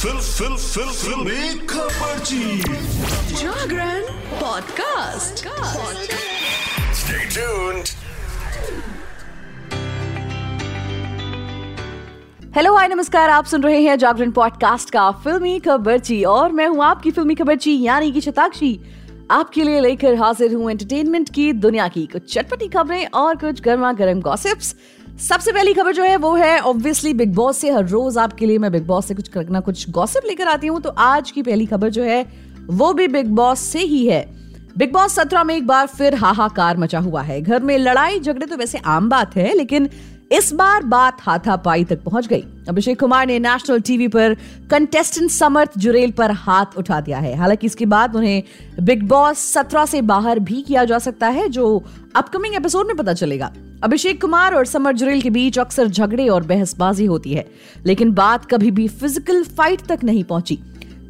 Fill फिल फिल fill. Khabarchi Jagran podcast. Stay tuned. Hello hi नमस्कार। आप सुन रहे हैं जागरण पॉडकास्ट का फिल्मी खबरची और मैं हूँ आपकी फिल्मी खबरची यानी कि शताक्षी। आपके लिए लेकर हाजिर हूँ एंटरटेनमेंट की दुनिया की कुछ चटपटी खबरें और कुछ गर्मा गर्म गॉसिप्स सबसे पहली खबर जो है वो है ऑब्वियसली बिग बॉस से हर रोज आपके लिए मैं बिग बॉस से कुछ ना कुछ गॉसिप लेकर आती हूँ तो आज की पहली खबर जो है, वो भी बिग बॉस से ही है। बिग बॉस सत्रह में एक बार फिर हाहाकार मचा हुआ है। घर में लड़ाई झगड़े तो वैसे आम बात है, लेकिन इस बार बात हाथापाई तक पहुँच गई। अभिषेक कुमार ने नेशनल टीवी पर कंटेस्टेंट समर्थ जुरेल पर हाथ उठा दिया है। हालाँकि इसके बाद उन्हें बिग बॉस सत्रह से बाहर भी किया जा सकता है, जो अपकमिंग एपिसोड में पता चलेगा। अभिषेक कुमार और समर जुरेल के बीच अक्सर झगड़े और बहसबाजी होती है, लेकिन बात कभी भी फ़िज़िकल फाइट तक नहीं पहुँची।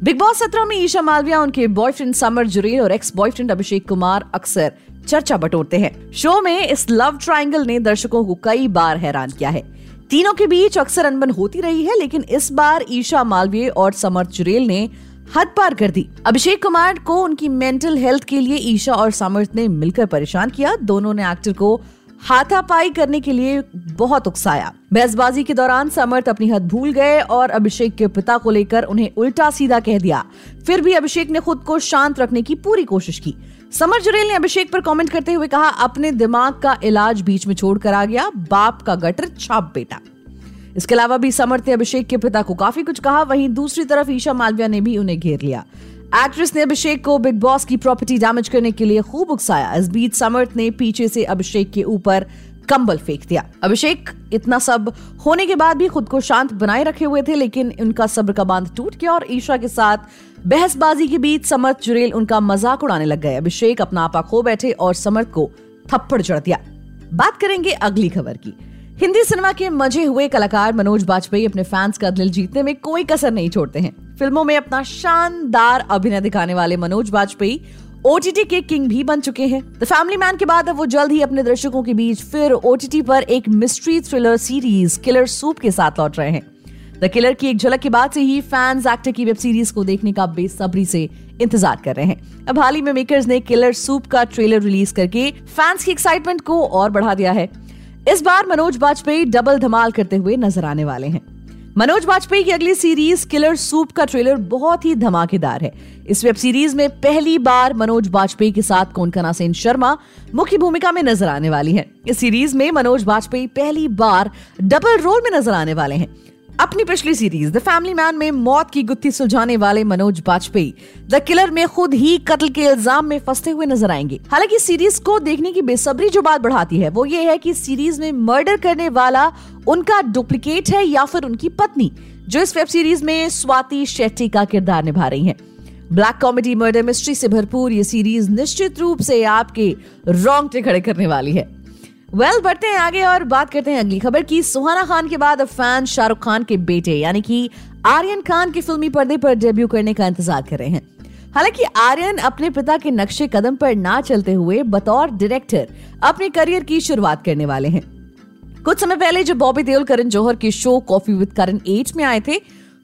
बिग बॉस सत्रह में ईशा मालविया, उनके बॉयफ्रेंड समर जुरेल और एक्स बॉयफ्रेंड अभिषेक कुमार अक्सर चर्चा बटोरते हैं। शो में इस लव ट्रायंगल ने दर्शकों को कई बार हैरान किया है। तीनों के बीच अक्सर अनबन होती रही है, लेकिन इस बार ईशा मालवीय और समर जुरेल ने हद पार कर दी। अभिषेक कुमार को उनकी मेंटल हेल्थ के लिए ईशा और समर्थ ने मिलकर परेशान किया। दोनों ने एक्टर को हाथापाई करने के लिए बहुत उकसाया। बहसबाजी के दौरान समर्थ अपनी हद भूल गए और अभिषेक के पिता को लेकर उन्हें उल्टा सीधा कह दिया। फिर भी अभिषेक ने खुद को शांत रखने की पूरी कोशिश की। समर जुरेल ने अभिषेक पर कमेंट करते हुए कहा, अपने दिमाग का इलाज बीच में छोड़कर आ गया। बाप का गटर छाप बेटा। इसके अलावा भी समर्थ ने अभिषेक के पिता को काफ़ी कुछ कहा, वहीं दूसरी तरफ़ ईशा मालविया ने भी उन्हें घेर लिया। एक्ट्रेस ने अभिषेक को बिग बॉस की प्रॉपर्टी डैमेज करने के लिए खूब उकसाया। इस बीच समर्थ ने पीछे से अभिषेक के ऊपर कंबल फेंक दिया। अभिषेक इतना सब होने के बाद भी खुद को शांत बनाए रखे हुए थे, लेकिन उनका सब्र का बाँध टूट गया और ईशा के साथ बहसबाजी के बीच समर्थ जुरेल उनका मज़ाक उड़ाने लग गए। अभिषेक अपना आपा खो बैठे और समर्थ को थप्पड़ चढ़ दिया। बात करेंगे अगली खबर की। हिंदी सिनेमा के मज़े हुए कलाकार मनोज बाजपेयी अपने फैंस का दिल जीतने में कोई कसर नहीं छोड़ते हैं। फ़िल्मों में अपना शानदार अभिनय दिखाने वाले मनोज बाजपेयी ओटीटी के किंग भी बन चुके हैं। द फैमिली मैन के बाद अब वो जल्द ही अपने दर्शकों के बीच फिर ओटीटी पर एक mystery thriller series killer soup के साथ लौट रहे हैं। द किलर की एक झलक के बाद से ही फैंस एक्टर की वेब सीरीज़ को देखने का बेसब्री से इंतज़ार कर रहे हैं। अब हाल ही में मेकर्स ने किलर सूप का ट्रेलर रिलीज़ करके फैंस की एक्साइटमेंट को और बढ़ा दिया है। इस बार मनोज बाजपेयी डबल धमाल करते हुए नज़र आने वाले हैं। मनोज वाजपेयी की अगली सीरीज़ किलर सूप का ट्रेलर बहुत ही धमाकेदार है इस वेब सीरीज़ में पहली बार मनोज वाजपेयी के साथ कोनकना सेन शर्मा मुख्य भूमिका में नज़र आने वाली हैं। इस सीरीज़ में मनोज वाजपेयी पहली बार डबल रोल में नज़र आने वाले हैं अपनी पिछली सीरीज़ द फैमिली मैन में मौत की गुत्थी सुलझाने वाले मनोज बाजपेयी द किलर में खुद ही कत्ल के इल्ज़ाम में फंसते हुए नज़र आएँगे। हालाँकि सीरीज़ को देखने की बेसब्री जो बात बढ़ाती है, वो ये है कि सीरीज़ में मर्डर करने वाला उनका डुप्लीकेट है या फिर उनकी पत्नी, जो इस वेब सीरीज़ में स्वाति शेट्टी का किरदार निभा रही है। ब्लैक कॉमेडी मर्डर मिस्ट्री से भरपूर ये सीरीज़ निश्चित रूप से आपके रोंगटे खड़े करने वाली है। वेल well, बढ़ते हैं आगे और बात करते हैं अगली खबर की। सुहाना खान के बाद फ़ैन शाहरुख खान के बेटे यानी कि आर्यन खान के फिल्मी पर्दे पर डेब्यू करने का इंतज़ार कर रहे हैं। हालाँकि आर्यन अपने पिता के नक्शे कदम पर ना चलते हुए बतौर डायरेक्टर अपने करियर की शुरुआत करने वाले हैं। कुछ समय पहले जब बॉबी देओल करण जौहर के show Koffee with Karan eight में आए थे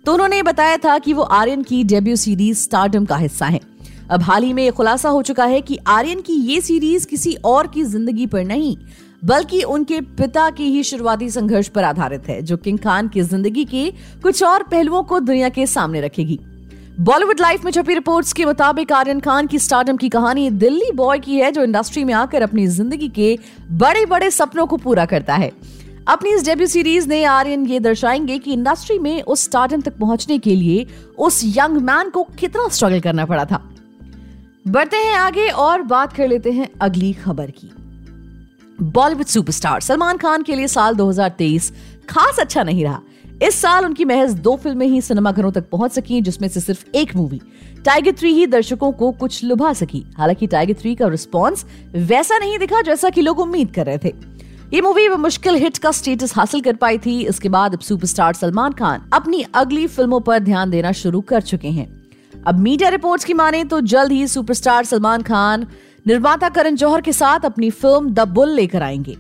तो उन्होंने बताया था कि वो आर्यन की डेब्यू सीरीज़ स्टार्डम का हिस्सा है। अब हाल ही में यह खुलासा हो चुका है कि आर्यन की ये सीरीज़ किसी और की ज़िंदगी पर नहीं बल्कि उनके पिता की ही शुरुआती संघर्ष पर आधारित है, जो किंग खान की ज़िंदगी के कुछ और पहलुओं को दुनिया के सामने रखेगी। बॉलीवुड लाइफ में छपी रिपोर्ट्स के मुताबिक आर्यन खान की स्टार्टम की कहानी दिल्ली बॉय की है, जो इंडस्ट्री में आकर अपनी ज़िंदगी के बड़े बड़े सपनों को पूरा करता है। अपनी इस डेब्यू सीरीज़ ने आर्यन ये दर्शाएँगे कि इंडस्ट्री में उस स्टार्टम तक पहुँचने के लिए उस यंग मैन को कितना स्ट्रगल करना पड़ा था। बढ़ते हैं आगे और बात कर लेते हैं अगली खबर की। बॉलीवुड सुपरस्टार सलमान खान के लिए साल 2023 खास अच्छा नहीं रहा। इस साल उनकी महज दो फ़िल्में ही सिनेमाघरों तक पहुँच सकी, जिसमें से सिर्फ़ एक मूवी टाइगर थ्री ही दर्शकों को कुछ लुभा सकी। हालाँकि टाइगर थ्री का रिस्पॉन्स वैसा नहीं दिखा जैसा कि लोग उम्मीद कर रहे थे। ये मूवी मुश्किल हिट का स्टेटस हासिल कर पाई थी। इसके बाद अब सुपरस्टार सलमान खान अपनी अगली फ़िल्मों पर ध्यान देना शुरू कर चुके हैं। अब मीडिया रिपोर्ट्स की माने तो जल्द ही सुपरस्टार सलमान खान निर्माता करण जौहर के साथ अपनी फ़िल्म द बुल लेकर आएँगे।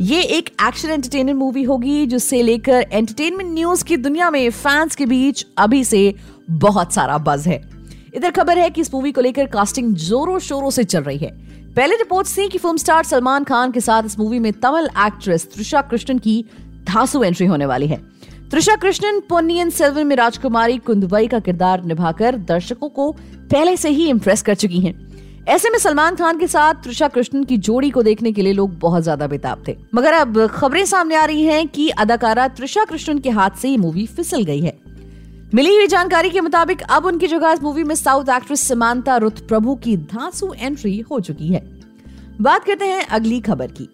ये एक एक्शन एंटरटेनमेंट मूवी होगी, जिससे लेकर एंटरटेनमेंट न्यूज़ की दुनिया में फैंस के बीच अभी से बहुत सारा बज है। इधर खबर है कि इस मूवी को लेकर कास्टिंग जोरों शोरों से चल रही है। पहले रिपोर्ट थी कि फ़िल्म स्टार सलमान खान के साथ इस मूवी में तमिल एक्ट्रेस त्रिशा कृष्णन की धांसू एंट्री होने वाली है। त्रिशा कृष्णन पोन्नियन सेल्वन में राजकुमारी कुंदवई का किरदार निभाकर दर्शकों को पहले से ही इम्प्रेस कर चुकी हैं। ऐसे में सलमान खान के साथ त्रिशा कृष्णन की जोड़ी को देखने के लिए लोग बहुत ज़्यादा बेताब थे। मगर अब खबरें सामने आ रही हैं कि अदाकारा त्रिशा कृष्णन के हाथ से ये मूवी फिसल गई है। मिली हुई जानकारी के मुताबिक अब उनकी जगह इस मूवी में साउथ एक्ट्रेस समांता रुत प्रभु की धांसू एंट्री हो चुकी है। बात करते हैं अगली खबर की।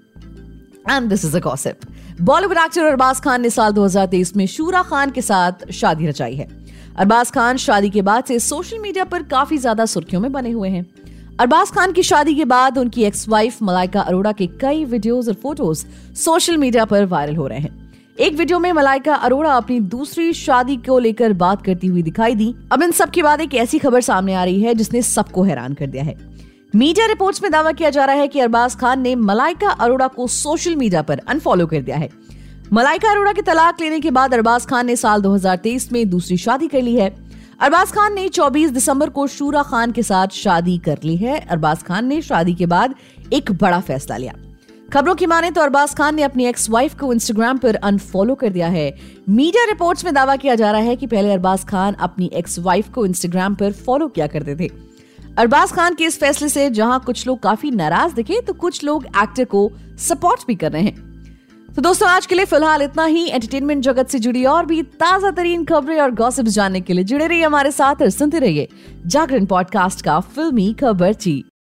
And this is a gossip Bollywood actor Arbaaz Khan ने साल 2023 में शूरा खान के साथ शादी रचाई है। अरबाज खान शादी के बाद से सोशल मीडिया पर काफ़ी ज़्यादा सुर्खियों में बने हुए हैं। अरबाज खान की शादी के बाद उनकी एक्स वाइफ मलाइका अरोड़ा के कई वीडियोस और फ़ोटोज़ सोशल मीडिया पर वायरल हो रहे हैं। एक वीडियो में मलाइका अरोड़ा अपनी दूसरी शादी को लेकर बात करती हुई दिखाई दी। अब इन सब के बाद एक ऐसी खबर सामने आ रही है जिसने सबको हैरान कर दिया है। मीडिया रिपोर्ट्स में दावा किया जा रहा है कि अरबाज खान ने मलाइका अरोड़ा को सोशल मीडिया पर अनफॉलो कर दिया है। मलाइका अरोड़ा के तलाक लेने के बाद अरबाज खान ने साल 2023 में दूसरी शादी कर ली है। अरबाज खान ने 24 दिसंबर को शूरा खान के साथ शादी कर ली है। अरबाज खान ने शादी के बाद एक बड़ा फैसला लिया। खबरों की माने तो अरबाज खान ने अपनी एक्स वाइफ को इंस्टाग्राम पर अनफॉलो कर दिया है। मीडिया रिपोर्ट्स में दावा किया जा रहा है कि पहले अरबाज खान अपनी एक्स वाइफ को इंस्टाग्राम पर फॉलो किया करते थे। अरबाज खान के इस फैसले से जहाँ कुछ लोग काफ़ी नाराज़ दिखे तो कुछ लोग एक्टर को सपोर्ट भी कर रहे हैं। तो दोस्तों, आज के लिए फ़िलहाल इतना ही। एंटरटेनमेंट जगत से जुड़ी और भी ताज़ा तरीन खबरें और गॉसिप जानने के लिए जुड़े रहिए हमारे साथ और सुनते रहिए जागरण पॉडकास्ट का फिल्मी खबर ची